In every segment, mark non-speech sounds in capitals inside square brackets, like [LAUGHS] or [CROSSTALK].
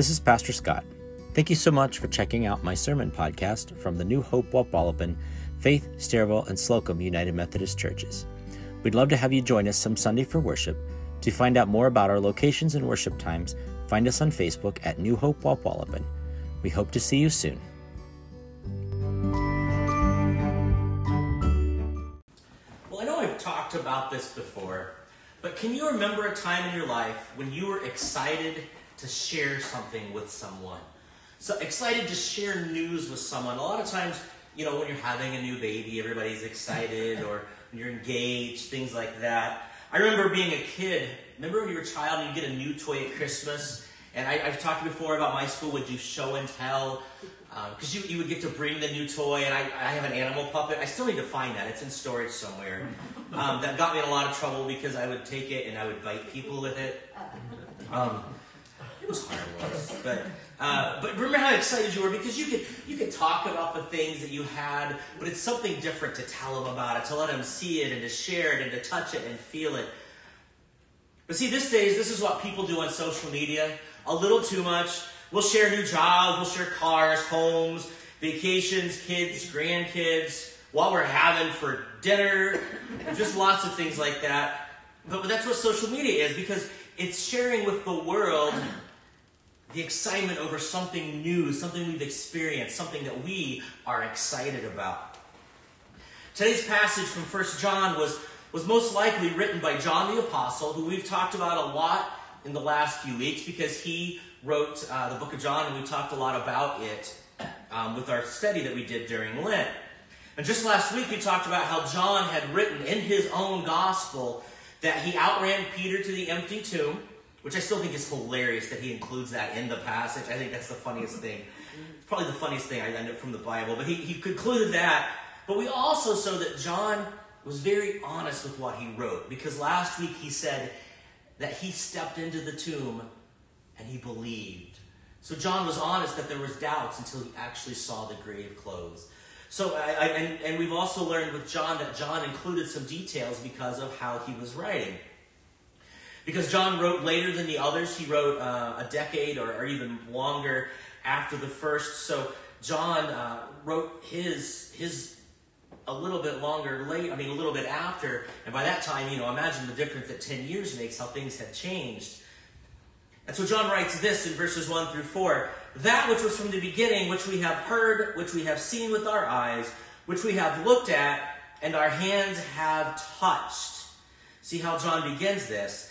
This is Pastor Scott. Thank you so much for checking out my sermon podcast from the New Hope Wapwallopen, Faith, Stairwell, and Slocum United Methodist Churches. We'd love to have you join us some Sunday for worship. To find out more about our locations and worship times, find us on Facebook at New Hope Wapwallopen. We hope to see you soon. Well, I know I've talked about this before, but can you remember a time in your life when you were excited to share something with someone? So excited to share news with someone. A lot of times, you know, when you're having a new baby, everybody's excited, [LAUGHS] or when you're engaged, things like that. I remember being a kid. Remember when you were a child and you get a new toy at Christmas? And I, have talked before about my school would do show and tell because um, you, you would get to bring the new toy, and I, I have an animal puppet. I still need to find that. It's in storage somewhere. [LAUGHS] Um, that got me in a lot of trouble because I would take it and I would bite people with it. Um, it was but uh, but remember how excited you were because you could you could talk about the things that you had, but it's something different to tell them about it, to let them see it, and to share it, and to touch it and feel it. But see, these days, this is what people do on social media. A little too much. We'll share new jobs, we'll share cars, homes, vacations, kids, grandkids, what we're having for dinner, just lots of things like that. But that's what social media is because it's sharing with the world the excitement over something new, something we've experienced, something that we are excited about. Today's passage from 1 John was, was most likely written by John the Apostle, who we've talked about a lot in the last few weeks because he wrote uh, the book of John and we talked a lot about it um, with our study that we did during Lent. And just last week we talked about how John had written in his own gospel that he outran Peter to the empty tomb, which I still think is hilarious that he includes that in the passage. I think that's the funniest thing. It's probably the funniest thing I ended from the Bible. But he, he concluded that. But we also saw that John was very honest with what he wrote because last week he said that he stepped into the tomb and he believed. So John was honest that there was doubts until he actually saw the grave clothes. So, I, I, and, and we've also learned with John that John included some details because of how he was writing. Because John wrote later than the others, he wrote uh, a decade or, or, even longer after the first. So John uh, wrote his his a little bit longer late. I mean, a little bit after, and by that time, you know, imagine the difference that ten years makes. How things have changed. And so John writes this in verses 1 through 4 That which was from the beginning, which we have heard, which we have seen with our eyes, which we have looked at, and our hands have touched. See how John begins this.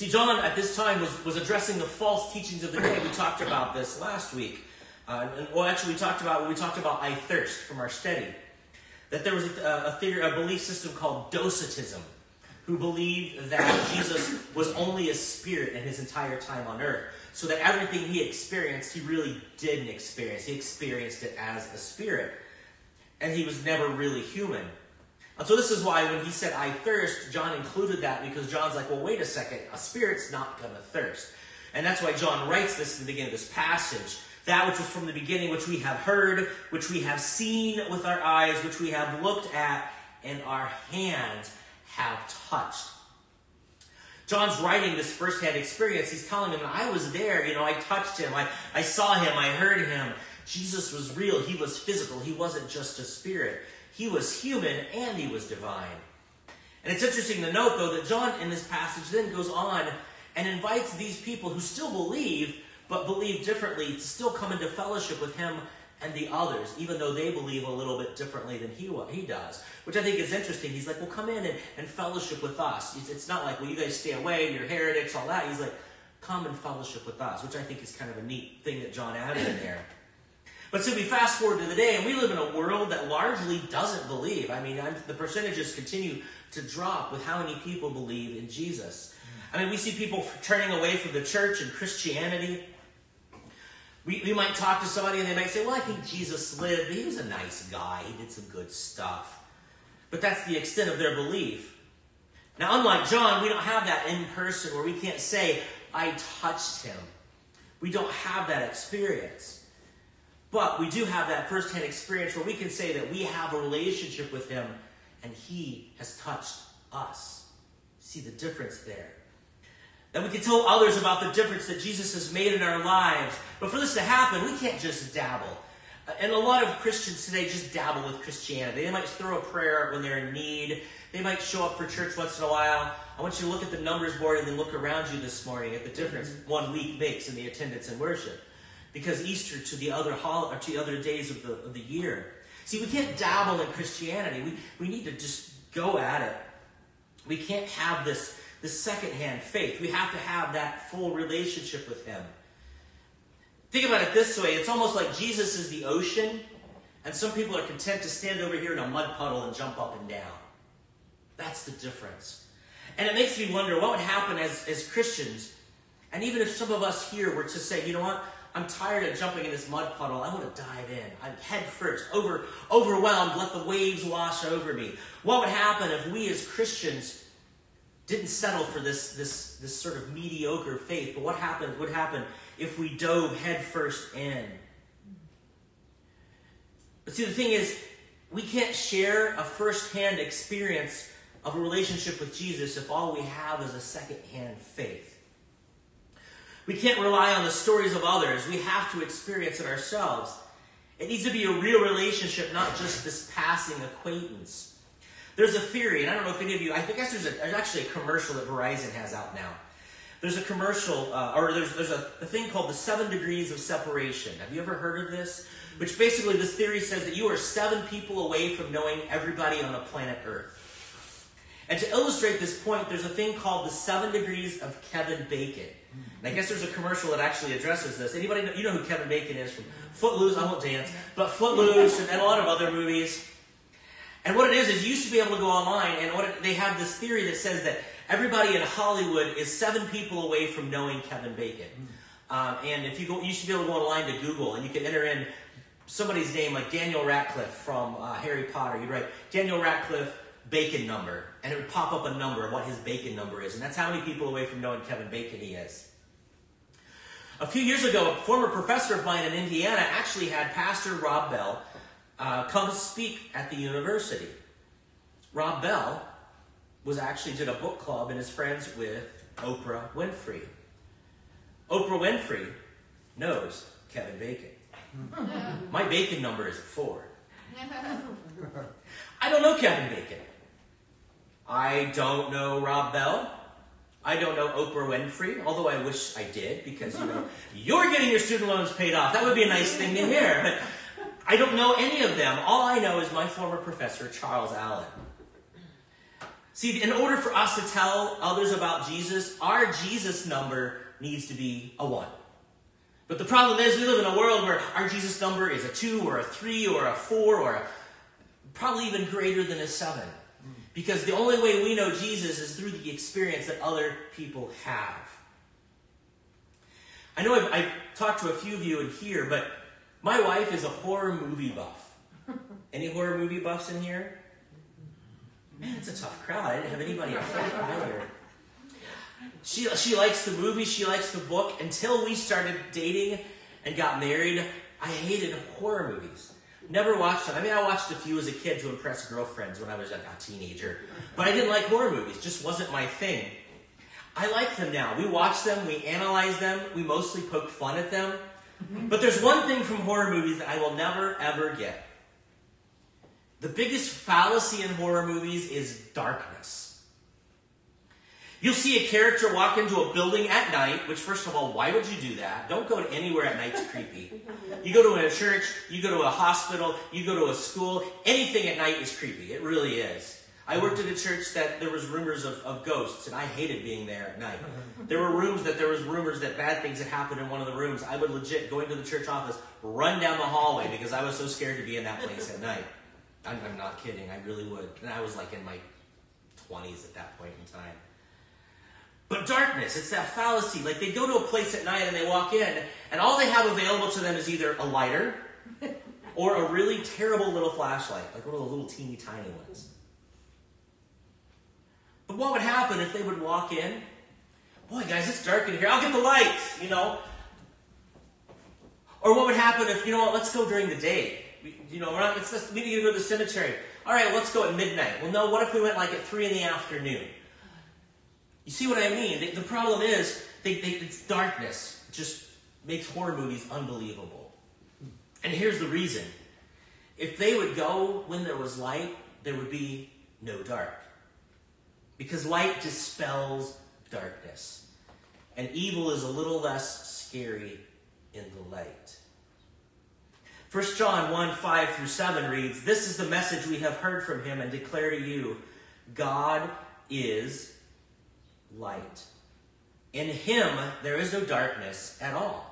See, John at this time was, was addressing the false teachings of the day. We talked about this last week. Uh, and, well, actually, we talked about we talked about I thirst from our study. That there was a, a theory, a belief system called Docetism, who believed that Jesus was only a spirit in his entire time on earth. So that everything he experienced, he really didn't experience. He experienced it as a spirit. And he was never really human. And so this is why when he said, I thirst, John included that because John's like, well, wait a second, a spirit's not going to thirst. And that's why John writes this in the beginning of this passage. That which was from the beginning, which we have heard, which we have seen with our eyes, which we have looked at, and our hands have touched. John's writing this firsthand experience. He's telling him, I was there, you know, I touched him, I, I saw him, I heard him. Jesus was real, he was physical, he wasn't just a spirit. He was human and he was divine. And it's interesting to note, though, that John in this passage then goes on and invites these people who still believe, but believe differently, to still come into fellowship with him and the others, even though they believe a little bit differently than he, he does. Which I think is interesting. He's like, well, come in and, and fellowship with us. It's not like, well, you guys stay away, you're heretics, all that. He's like, come and fellowship with us, which I think is kind of a neat thing that John added in there. But so we fast forward to the day, and we live in a world that largely doesn't believe. I mean, I'm, the percentages continue to drop with how many people believe in Jesus. I mean, we see people turning away from the church and Christianity. We, we might talk to somebody and they might say, Well, I think Jesus lived. He was a nice guy. He did some good stuff. But that's the extent of their belief. Now, unlike John, we don't have that in person where we can't say, I touched him. We don't have that experience. But we do have that firsthand experience where we can say that we have a relationship with him and he has touched us. See the difference there. That we can tell others about the difference that Jesus has made in our lives. But for this to happen, we can't just dabble. Uh, and a lot of Christians today just dabble with Christianity. They might throw a prayer when they're in need. They might show up for church once in a while. I want you to look at the numbers board and then look around you this morning at the difference mm-hmm. one week makes in the attendance and worship. Because Easter to the other hol- to the other days of the, of the year. See, we can't dabble in Christianity. We, we need to just go at it. We can't have this, this secondhand faith. We have to have that full relationship with Him. Think about it this way it's almost like Jesus is the ocean, and some people are content to stand over here in a mud puddle and jump up and down. That's the difference. And it makes me wonder what would happen as, as Christians, and even if some of us here were to say, you know what, I'm tired of jumping in this mud puddle. I want to dive in. I'm head first, over, overwhelmed, let the waves wash over me. What would happen if we as Christians didn't settle for this, this, this sort of mediocre faith, but what happened would happen if we dove head first in? But see, the thing is, we can't share a first-hand experience of a relationship with Jesus if all we have is a second-hand faith. We can't rely on the stories of others. We have to experience it ourselves. It needs to be a real relationship, not just this passing acquaintance. There's a theory, and I don't know if any of you, I guess there's, a, there's actually a commercial that Verizon has out now. There's a commercial, uh, or there's, there's a, a thing called the seven degrees of separation. Have you ever heard of this? Which basically, this theory says that you are seven people away from knowing everybody on the planet Earth. And to illustrate this point, there's a thing called the seven degrees of Kevin Bacon. And I guess there's a commercial that actually addresses this. Anybody know, you know who Kevin Bacon is from Footloose? I won't dance, but Footloose and, and a lot of other movies. And what it is is you used to be able to go online, and what it, they have this theory that says that everybody in Hollywood is seven people away from knowing Kevin Bacon. Um, and if you go, you should be able to go online to Google, and you can enter in somebody's name like Daniel Radcliffe from uh, Harry Potter. You'd write Daniel Radcliffe bacon number, and it would pop up a number of what his bacon number is, and that's how many people away from knowing Kevin Bacon he is. A few years ago, a former professor of mine in Indiana actually had Pastor Rob Bell uh, come speak at the university. Rob Bell was actually did a book club and is friends with Oprah Winfrey. Oprah Winfrey knows Kevin Bacon. [LAUGHS] My bacon number is four. [LAUGHS] I don't know Kevin Bacon. I don't know Rob Bell. I don't know Oprah Winfrey, although I wish I did because you know [LAUGHS] you're getting your student loans paid off. That would be a nice thing to hear. But I don't know any of them. All I know is my former professor, Charles Allen. See, in order for us to tell others about Jesus, our Jesus number needs to be a one. But the problem is, we live in a world where our Jesus number is a two or a three or a four or a, probably even greater than a seven. Because the only way we know Jesus is through the experience that other people have. I know I've, I've talked to a few of you in here, but my wife is a horror movie buff. [LAUGHS] Any horror movie buffs in here? Man, it's a tough crowd. I didn't have anybody earlier. She, she likes the movie, she likes the book. Until we started dating and got married, I hated horror movies. Never watched them. I mean, I watched a few as a kid to impress girlfriends when I was a teenager. But I didn't like horror movies. Just wasn't my thing. I like them now. We watch them, we analyze them, we mostly poke fun at them. Mm-hmm. But there's one thing from horror movies that I will never, ever get. The biggest fallacy in horror movies is darkness. You'll see a character walk into a building at night, which, first of all, why would you do that? Don't go to anywhere at night, it's creepy. [LAUGHS] You go to a church, you go to a hospital, you go to a school, anything at night is creepy. It really is. I worked at a church that there was rumors of, of ghosts, and I hated being there at night. [LAUGHS] There were rooms that there was rumors that bad things had happened in one of the rooms. I would legit go into the church office, run down the hallway because I was so scared to be in that place at night. I'm, I'm not kidding. I really would. And I was like in my 20s at that point in time. But darkness, it's that fallacy. Like they go to a place at night and they walk in, and all they have available to them is either a lighter [LAUGHS] or a really terrible little flashlight, like one of the little teeny tiny ones. But what would happen if they would walk in? Boy, guys, it's dark in here. I'll get the lights, you know. Or what would happen if, you know what, let's go during the day. You know, we're not, let's, let's maybe go to the cemetery. All right, let's go at midnight. Well, no, what if we went like at 3 in the afternoon? You see what I mean? The, problem is, they, they, it's darkness. It just makes horror movies unbelievable. And here's the reason. If they would go when there was light, there would be no dark. Because light dispels darkness. And evil is a little less scary in the light. 1 John 1 5 through 7 reads, This is the message we have heard from him and declare to you God is light. In him there is no darkness at all.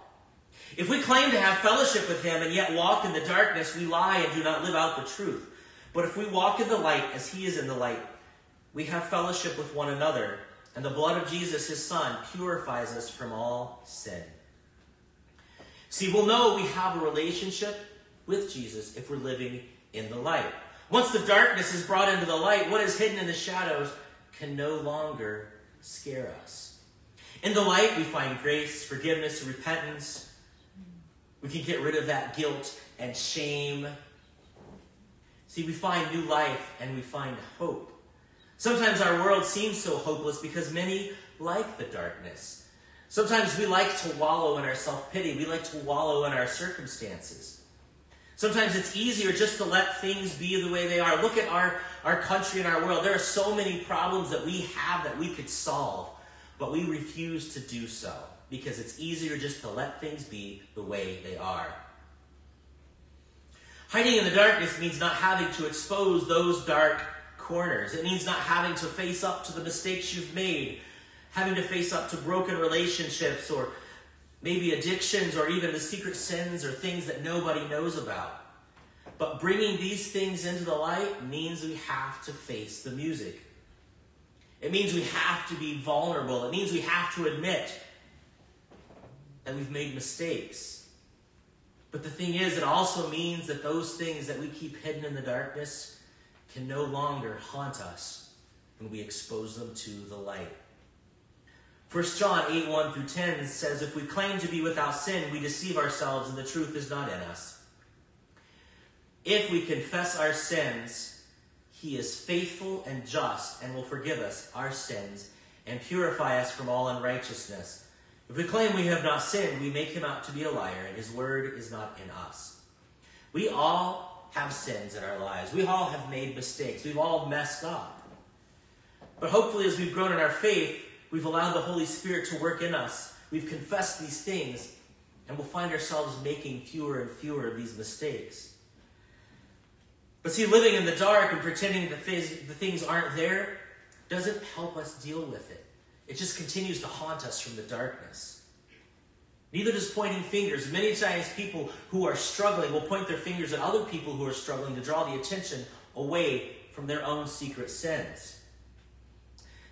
If we claim to have fellowship with him and yet walk in the darkness, we lie and do not live out the truth. But if we walk in the light as he is in the light, we have fellowship with one another, and the blood of Jesus, his son, purifies us from all sin. See, we'll know we have a relationship with Jesus if we're living in the light. Once the darkness is brought into the light, what is hidden in the shadows can no longer scare us. In the light, we find grace, forgiveness, repentance. We can get rid of that guilt and shame. See, we find new life and we find hope. Sometimes our world seems so hopeless because many like the darkness. Sometimes we like to wallow in our self pity, we like to wallow in our circumstances. Sometimes it's easier just to let things be the way they are. Look at our, our country and our world. There are so many problems that we have that we could solve, but we refuse to do so because it's easier just to let things be the way they are. Hiding in the darkness means not having to expose those dark corners. It means not having to face up to the mistakes you've made, having to face up to broken relationships or maybe addictions or even the secret sins or things that nobody knows about. But bringing these things into the light means we have to face the music. It means we have to be vulnerable. It means we have to admit that we've made mistakes. But the thing is, it also means that those things that we keep hidden in the darkness can no longer haunt us when we expose them to the light. 1 John 8 1 through 10 says, If we claim to be without sin, we deceive ourselves and the truth is not in us. If we confess our sins, he is faithful and just and will forgive us our sins and purify us from all unrighteousness. If we claim we have not sinned, we make him out to be a liar, and his word is not in us. We all have sins in our lives. We all have made mistakes. We've all messed up. But hopefully, as we've grown in our faith, We've allowed the Holy Spirit to work in us. We've confessed these things, and we'll find ourselves making fewer and fewer of these mistakes. But see, living in the dark and pretending that the things aren't there doesn't help us deal with it. It just continues to haunt us from the darkness. Neither does pointing fingers. Many times, people who are struggling will point their fingers at other people who are struggling to draw the attention away from their own secret sins.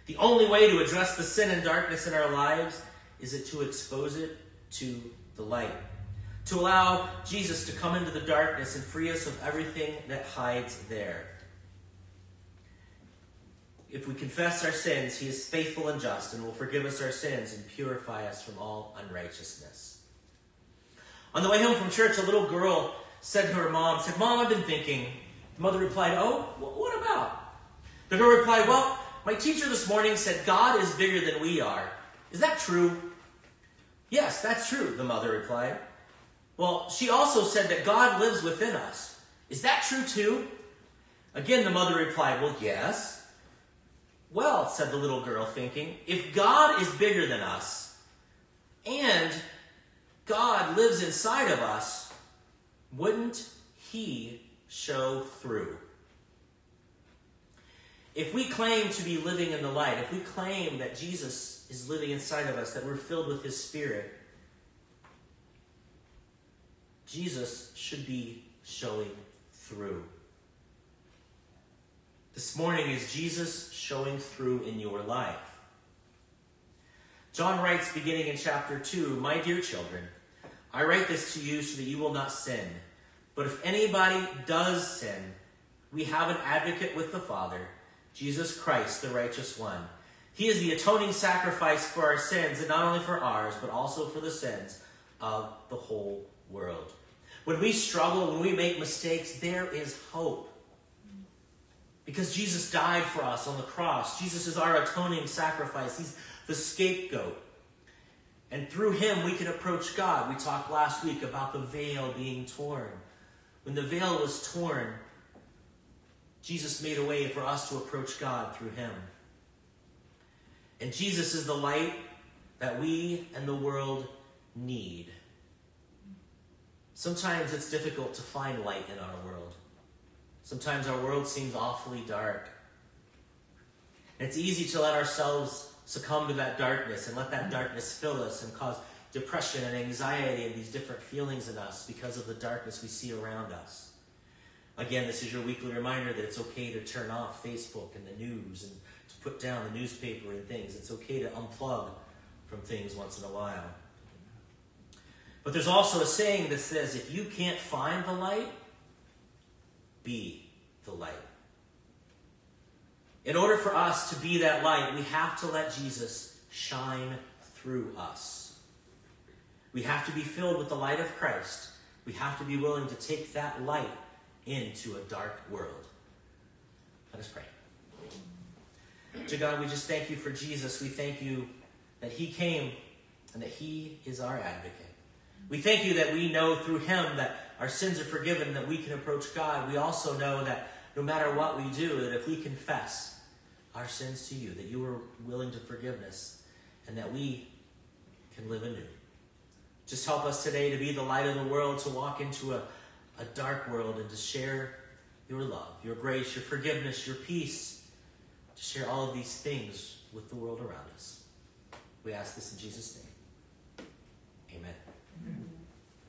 The only way to address the sin and darkness in our lives is it to expose it to the light. To allow Jesus to come into the darkness and free us of everything that hides there. If we confess our sins, he is faithful and just and will forgive us our sins and purify us from all unrighteousness. On the way home from church, a little girl said to her mom, said, Mom, I've been thinking. The mother replied, Oh, what about? The girl replied, Well, my teacher this morning said God is bigger than we are. Is that true? Yes, that's true, the mother replied. Well, she also said that God lives within us. Is that true too? Again, the mother replied, Well, yes. Well, said the little girl, thinking, if God is bigger than us and God lives inside of us, wouldn't He show through? If we claim to be living in the light, if we claim that Jesus is living inside of us, that we're filled with His Spirit, Jesus should be showing through. This morning, is Jesus showing through in your life? John writes, beginning in chapter 2 My dear children, I write this to you so that you will not sin. But if anybody does sin, we have an advocate with the Father, Jesus Christ, the righteous one. He is the atoning sacrifice for our sins, and not only for ours, but also for the sins of the whole world. When we struggle, when we make mistakes, there is hope. Because Jesus died for us on the cross. Jesus is our atoning sacrifice. He's the scapegoat. And through him, we can approach God. We talked last week about the veil being torn. When the veil was torn, Jesus made a way for us to approach God through him. And Jesus is the light that we and the world need. Sometimes it's difficult to find light in our world. Sometimes our world seems awfully dark. It's easy to let ourselves succumb to that darkness and let that darkness fill us and cause depression and anxiety and these different feelings in us because of the darkness we see around us. Again, this is your weekly reminder that it's okay to turn off Facebook and the news and to put down the newspaper and things. It's okay to unplug from things once in a while. But there's also a saying that says if you can't find the light, be the light. In order for us to be that light, we have to let Jesus shine through us. We have to be filled with the light of Christ. We have to be willing to take that light into a dark world. Let us pray. To God, we just thank you for Jesus. We thank you that he came and that he is our advocate. We thank you that we know through him that our sins are forgiven, that we can approach God. We also know that no matter what we do, that if we confess our sins to you, that you are willing to forgive us, and that we can live anew. Just help us today to be the light of the world, to walk into a, a dark world, and to share your love, your grace, your forgiveness, your peace, to share all of these things with the world around us. We ask this in Jesus' name.